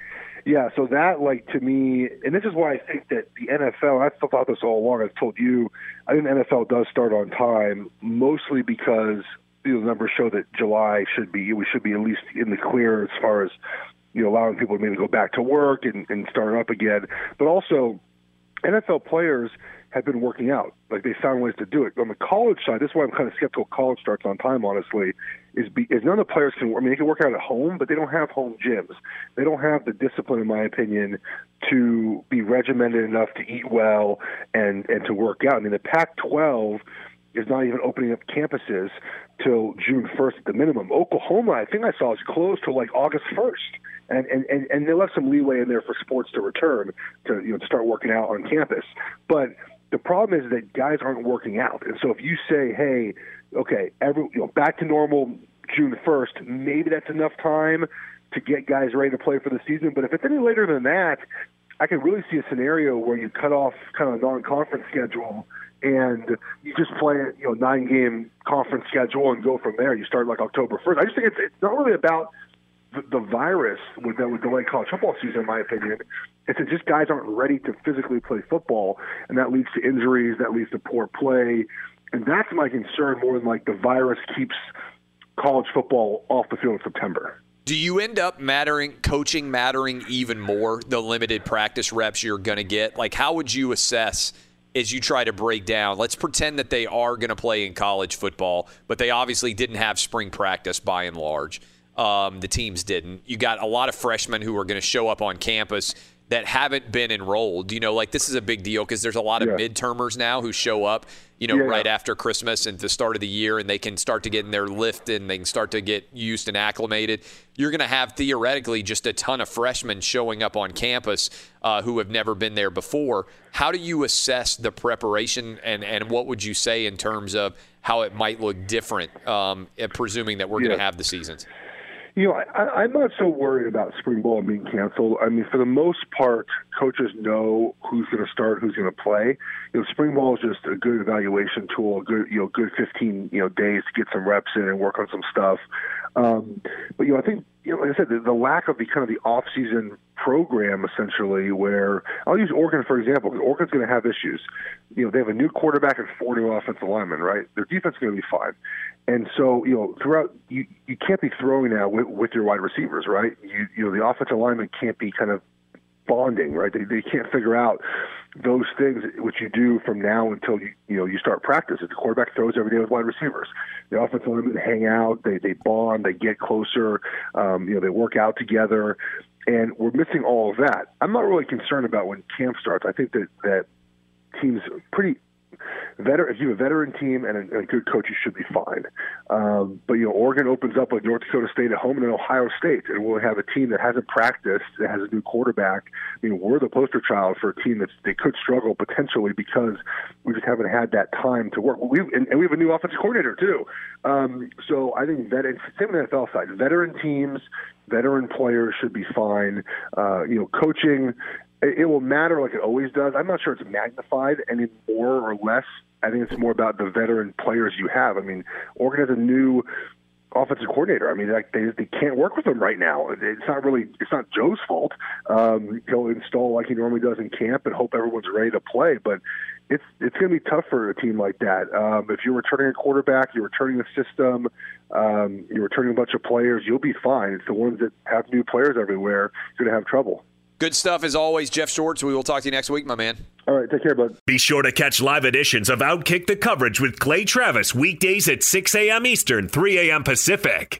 yeah. So that, like to me, and this is why I think that the NFL. I still thought this all along. I've told you, I think the NFL does start on time, mostly because you know, the numbers show that July should be we should be at least in the clear as far as you know allowing people to maybe go back to work and, and start up again. But also, NFL players have been working out. Like they found ways to do it. On the college side, this is why I'm kind of skeptical college starts on time, honestly, is, be, is none of the players can, I mean, they can work out at home, but they don't have home gyms. They don't have the discipline, in my opinion, to be regimented enough to eat well and, and to work out. I mean, the Pac 12 is not even opening up campuses till June 1st at the minimum. Oklahoma, I think I saw, is closed till like August 1st. And, and, and, and they left some leeway in there for sports to return to you know to start working out on campus. But the problem is that guys aren't working out. And so if you say, hey, okay, every you know, back to normal June first, maybe that's enough time to get guys ready to play for the season. But if it's any later than that, I can really see a scenario where you cut off kind of a non-conference schedule and you just play you know nine game conference schedule and go from there. You start like October first. I just think it's it's not really about the, the virus with that would delay college football season, in my opinion. It's that just guys aren't ready to physically play football, and that leads to injuries, that leads to poor play, and that's my concern more than like the virus keeps college football off the field in September. Do you end up mattering, coaching mattering even more the limited practice reps you're going to get? Like, how would you assess as you try to break down? Let's pretend that they are going to play in college football, but they obviously didn't have spring practice by and large. Um, the teams didn't. You got a lot of freshmen who are going to show up on campus that haven't been enrolled. You know, like this is a big deal because there's a lot of Yeah. midtermers now who show up, you know, Yeah. right after Christmas and the start of the year, and they can start to get in their lift and they can start to get used and acclimated. You're going to have theoretically just a ton of freshmen showing up on campus uh, who have never been there before. How do you assess the preparation, and, and what would you say in terms of how it might look different, um, presuming that we're going to have the seasons? You know, I, I'm not so worried about spring ball being canceled. I mean, for the most part, coaches know who's going to start, who's going to play. You know, spring ball is just a good evaluation tool, a good, you know, good 15, you know, days to get some reps in and work on some stuff. Um, but you know, I think, you know, like I said, the, the lack of the kind of the off-season program essentially where I'll use Oregon for example. Because Oregon's going to have issues. You know, they have a new quarterback and four new offensive linemen, right? Their defense is going to be fine. And so, you know, throughout you you can't be throwing now with, with your wide receivers, right? You you know, the offensive lineman can't be kind of bonding, right? They they can't figure out those things which you do from now until you you know you start practice. If the quarterback throws every day with wide receivers, the offensive linemen hang out, they they bond, they get closer, um, you know, they work out together, and we're missing all of that. I'm not really concerned about when camp starts. I think that that teams pretty veteran, if you have a veteran team and a, a good coach, you should be fine. Um, but you know, Oregon opens up with North Dakota State at home and then Ohio State, and we'll have a team that hasn't practiced, that has a new quarterback. I mean, we're the poster child for a team that they could struggle potentially because we just haven't had that time to work. We and, and we have a new offensive coordinator too. Um, so I think that it's same on the NFL side. Veteran teams, veteran players should be fine. Uh, you know, coaching it, will matter like it always does. I'm not sure it's magnified any more or less. I think it's more about the veteran players you have. I mean, Oregon has a new offensive coordinator. I mean, like they they can't work with him right now. It's not really it's not Joe's fault. Um, he'll install like he normally does in camp and hope everyone's ready to play. But it's it's going to be tough for a team like that. Um, if you're returning a quarterback, you're returning the system, um, you're returning a bunch of players, you'll be fine. It's the ones that have new players everywhere going to have trouble. Good stuff as always, Jeff Schwartz. We will talk to you next week, my man. All right, take care, bud. Be sure to catch live editions of Outkick the Coverage with Clay Travis weekdays at 6 a.m. Eastern, 3 a.m. Pacific.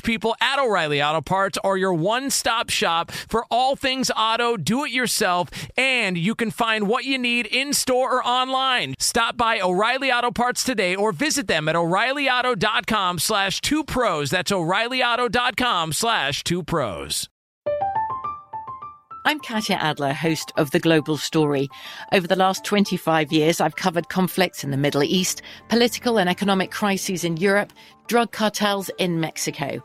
people at O'Reilly Auto Parts are your one stop shop for all things auto, do it yourself, and you can find what you need in store or online. Stop by O'Reilly Auto Parts today or visit them at o'ReillyAuto.com slash two pros. That's o'ReillyAuto.com slash two pros. I'm Katya Adler, host of The Global Story. Over the last 25 years, I've covered conflicts in the Middle East, political and economic crises in Europe, drug cartels in Mexico.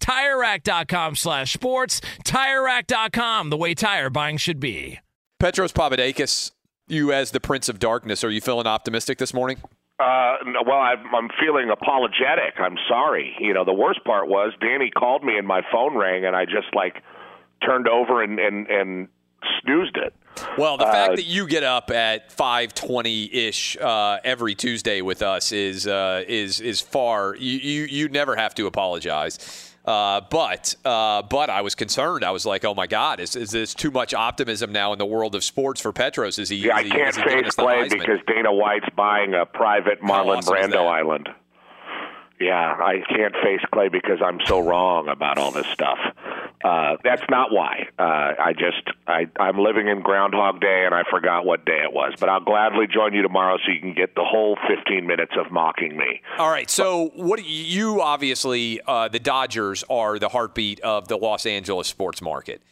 TireRack.com slash sports. TireRack.com, the way tire buying should be. Petros Papadakis, you as the Prince of Darkness, are you feeling optimistic this morning? Uh, well, I'm, I'm feeling apologetic. I'm sorry. You know, the worst part was Danny called me and my phone rang, and I just like turned over and and and snoozed it. Well, the Uh, fact that you get up at 5:20 ish uh, every Tuesday with us is uh, is is far. You, you you never have to apologize. Uh, but uh, but I was concerned. I was like, oh my God, is, is this too much optimism now in the world of sports for Petros? Is he? Yeah, I is he, can't he us Clay because Dana White's buying a private Marlon awesome Brando island. Yeah, I can't face Clay because I'm so wrong about all this stuff. Uh, that's not why. Uh, I just I, I'm living in Groundhog Day and I forgot what day it was. But I'll gladly join you tomorrow so you can get the whole 15 minutes of mocking me. All right. So, what you obviously uh, the Dodgers are the heartbeat of the Los Angeles sports market.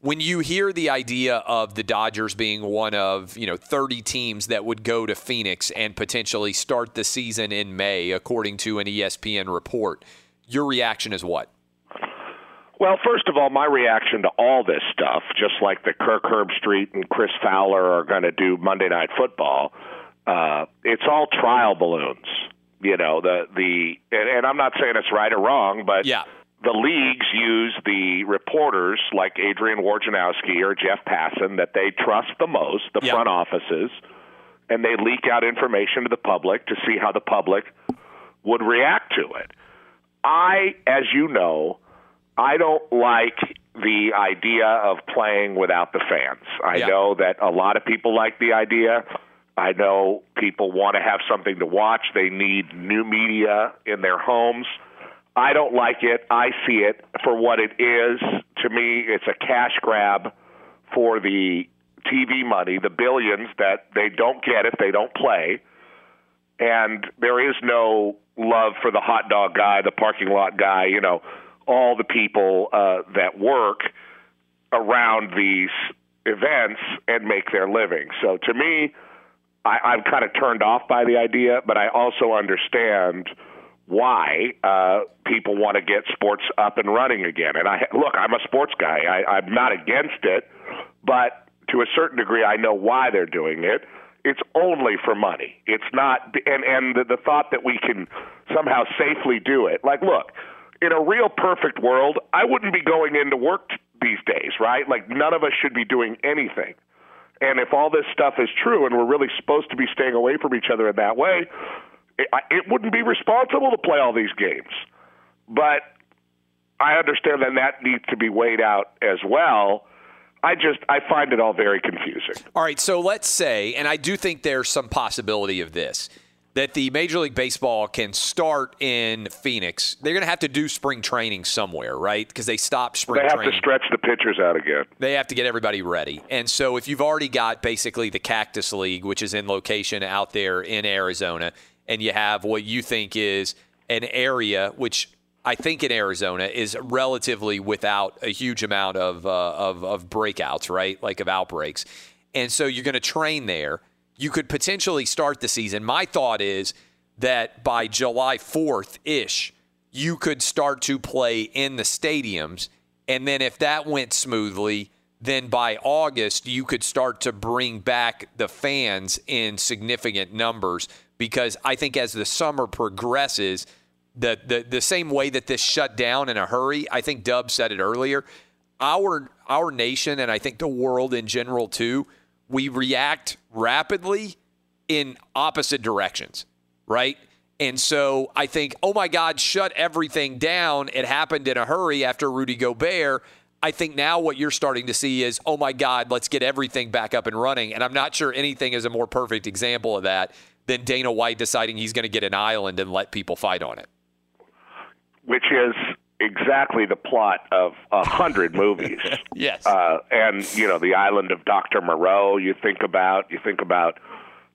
When you hear the idea of the Dodgers being one of you know 30 teams that would go to Phoenix and potentially start the season in May, according to an ESPN report, your reaction is what? Well, first of all, my reaction to all this stuff, just like the Kirk Herbstreit and Chris Fowler are going to do Monday Night Football, uh, it's all trial balloons. You know, the the and, and I'm not saying it's right or wrong, but yeah. the leagues use the reporters like Adrian Wojnarowski or Jeff Passan that they trust the most, the front offices, and they leak out information to the public to see how the public would react to it. I, as you know, I don't like the idea of playing without the fans. I Yeah. know that a lot of people like the idea. I know people want to have something to watch. They need new media in their homes. I don't like it. I see it for what it is. To me, it's a cash grab for the TV money, the billions that they don't get if they don't play. And there is no love for the hot dog guy, the parking lot guy, you know, all the people uh, that work around these events and make their living. So to me, I, I'm kind of turned off by the idea, but I also understand why uh, people want to get sports up and running again. And I look, I'm a sports guy. I, I'm not against it, but to a certain degree, I know why they're doing it. It's only for money. It's not, and and the, the thought that we can somehow safely do it. Like, look, in a real perfect world, I wouldn't be going into work these days, right? Like, none of us should be doing anything. And if all this stuff is true, and we're really supposed to be staying away from each other in that way, it, it wouldn't be responsible to play all these games. But I understand that that needs to be weighed out as well. I just I find it all very confusing. All right, so let's say, and I do think there's some possibility of this, that the Major League Baseball can start in Phoenix. They're going to have to do spring training somewhere, right? Because they stopped spring They have training. to stretch the pitchers out again. They have to get everybody ready. And so if you've already got basically the Cactus League, which is in location out there in Arizona, and you have what you think is an area which I think in Arizona is relatively without a huge amount of, uh, of, of breakouts, right? Like of outbreaks. And so you're going to train there. You could potentially start the season. My thought is that by July 4th ish, you could start to play in the stadiums. And then if that went smoothly, then by August, you could start to bring back the fans in significant numbers. Because I think as the summer progresses, the, the, the same way that this shut down in a hurry, I think Dub said it earlier, our, our nation, and I think the world in general too, we react rapidly in opposite directions, right? And so I think, oh my God, shut everything down. It happened in a hurry after Rudy Gobert. I think now what you're starting to see is, oh my God, let's get everything back up and running. And I'm not sure anything is a more perfect example of that than Dana White deciding he's going to get an island and let people fight on it. which is exactly the plot of a hundred [LAUGHS] movies. yes. Uh, and you know, the island of Doctor Moreau. You think about. You think about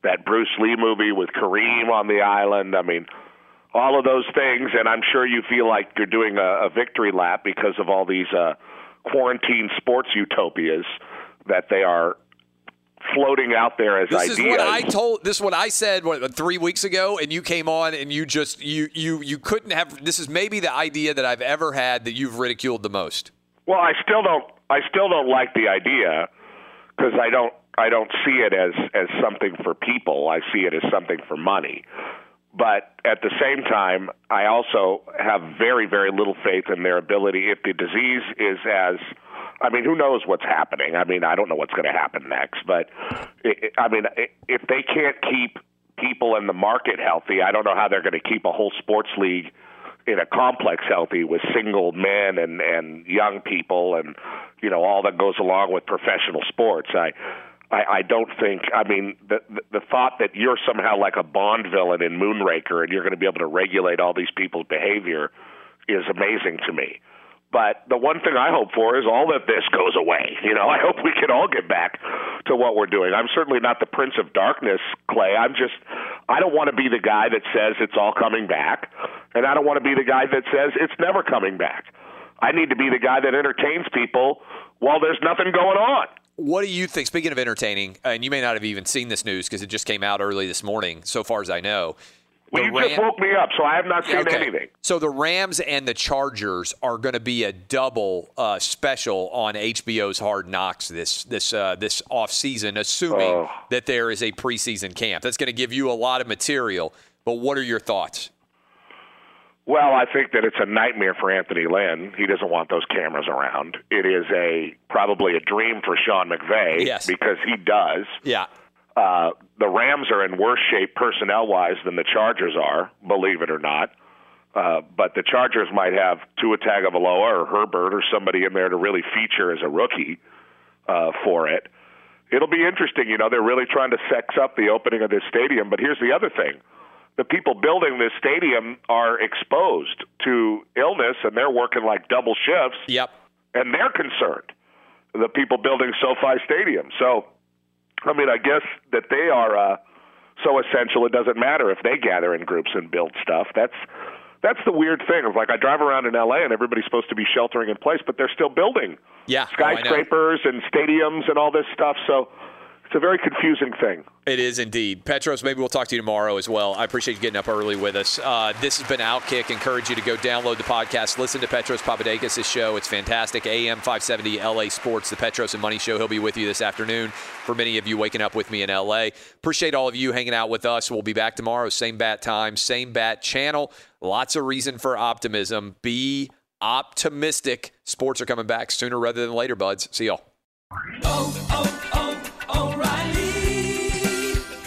that Bruce Lee movie with Kareem on the island. I mean, all of those things. And I'm sure you feel like you're doing a, a victory lap because of all these uh, quarantine sports utopias that they are floating out there as This ideas. is what I told. This is what I said what, three weeks ago, and you came on and you just you you you couldn't have. This is maybe the idea that I've ever had that you've ridiculed the most. Well, I still don't. I still don't like the idea because I don't. I don't see it as as something for people. I see it as something for money. But at the same time, I also have very, very little faith in their ability. If the disease is as, I mean, who knows what's happening? I mean, I don't know what's going to happen next. But it, I mean, if they can't keep people in the market healthy, I don't know how they're going to keep a whole sports league in a complex healthy with single men and and young people and you know all that goes along with professional sports. I I, I don't think. I mean, the, the the thought that you're somehow like a Bond villain in Moonraker and you're going to be able to regulate all these people's behavior is amazing to me. But the one thing I hope for is all of this goes away. You know, I hope we can all get back to what we're doing. I'm certainly not the Prince of Darkness, Clay. I'm just, I don't want to be the guy that says it's all coming back, and I don't want to be the guy that says it's never coming back. I need to be the guy that entertains people while there's nothing going on. What do you think? Speaking of entertaining, and you may not have even seen this news because it just came out early this morning, so far as I know. Well, The you just woke me up, so I have not seen Okay. anything. So the Rams and the Chargers are going to be a double uh, special on HBO's Hard Knocks this this uh, this off season, assuming Oh. that there is a preseason camp. That's going to give you a lot of material. But what are your thoughts? Well, I think that it's a nightmare for Anthony Lynn. He doesn't want those cameras around. It is a probably a dream for Sean McVay Yes. because he does. Yeah. Uh, the Rams are in worse shape personnel wise than the Chargers are, believe it or not. Uh, but the Chargers might have Tua Tagovailoa or Herbert or somebody in there to really feature as a rookie uh, for it. It'll be interesting. You know, they're really trying to sex up the opening of this stadium. But here's the other thing: the people building this stadium are exposed to illness, and they're working like double shifts. Yep. And they're concerned. The people building SoFi Stadium. So, I mean, I guess that they are uh, so essential. It doesn't matter if they gather in groups and build stuff. That's that's the weird thing. Of like, I drive around in LA and everybody's supposed to be sheltering in place, but they're still building Yeah. oh, skyscrapers and stadiums and all this stuff. So it's a very confusing thing. It is indeed. Petros, maybe we'll talk to you tomorrow as well. I appreciate you getting up early with us. Uh, this has been Outkick. Encourage you to go download the podcast. Listen to Petros Papadakis' show. It's fantastic. AM 570 LA Sports, the Petros and Money Show. He'll be with you this afternoon. For many of you waking up with me in LA. Appreciate all of you hanging out with us. We'll be back tomorrow. Same bat time, same bat channel. Lots of reason for optimism. Be optimistic. Sports are coming back sooner rather than later, buds. See y'all.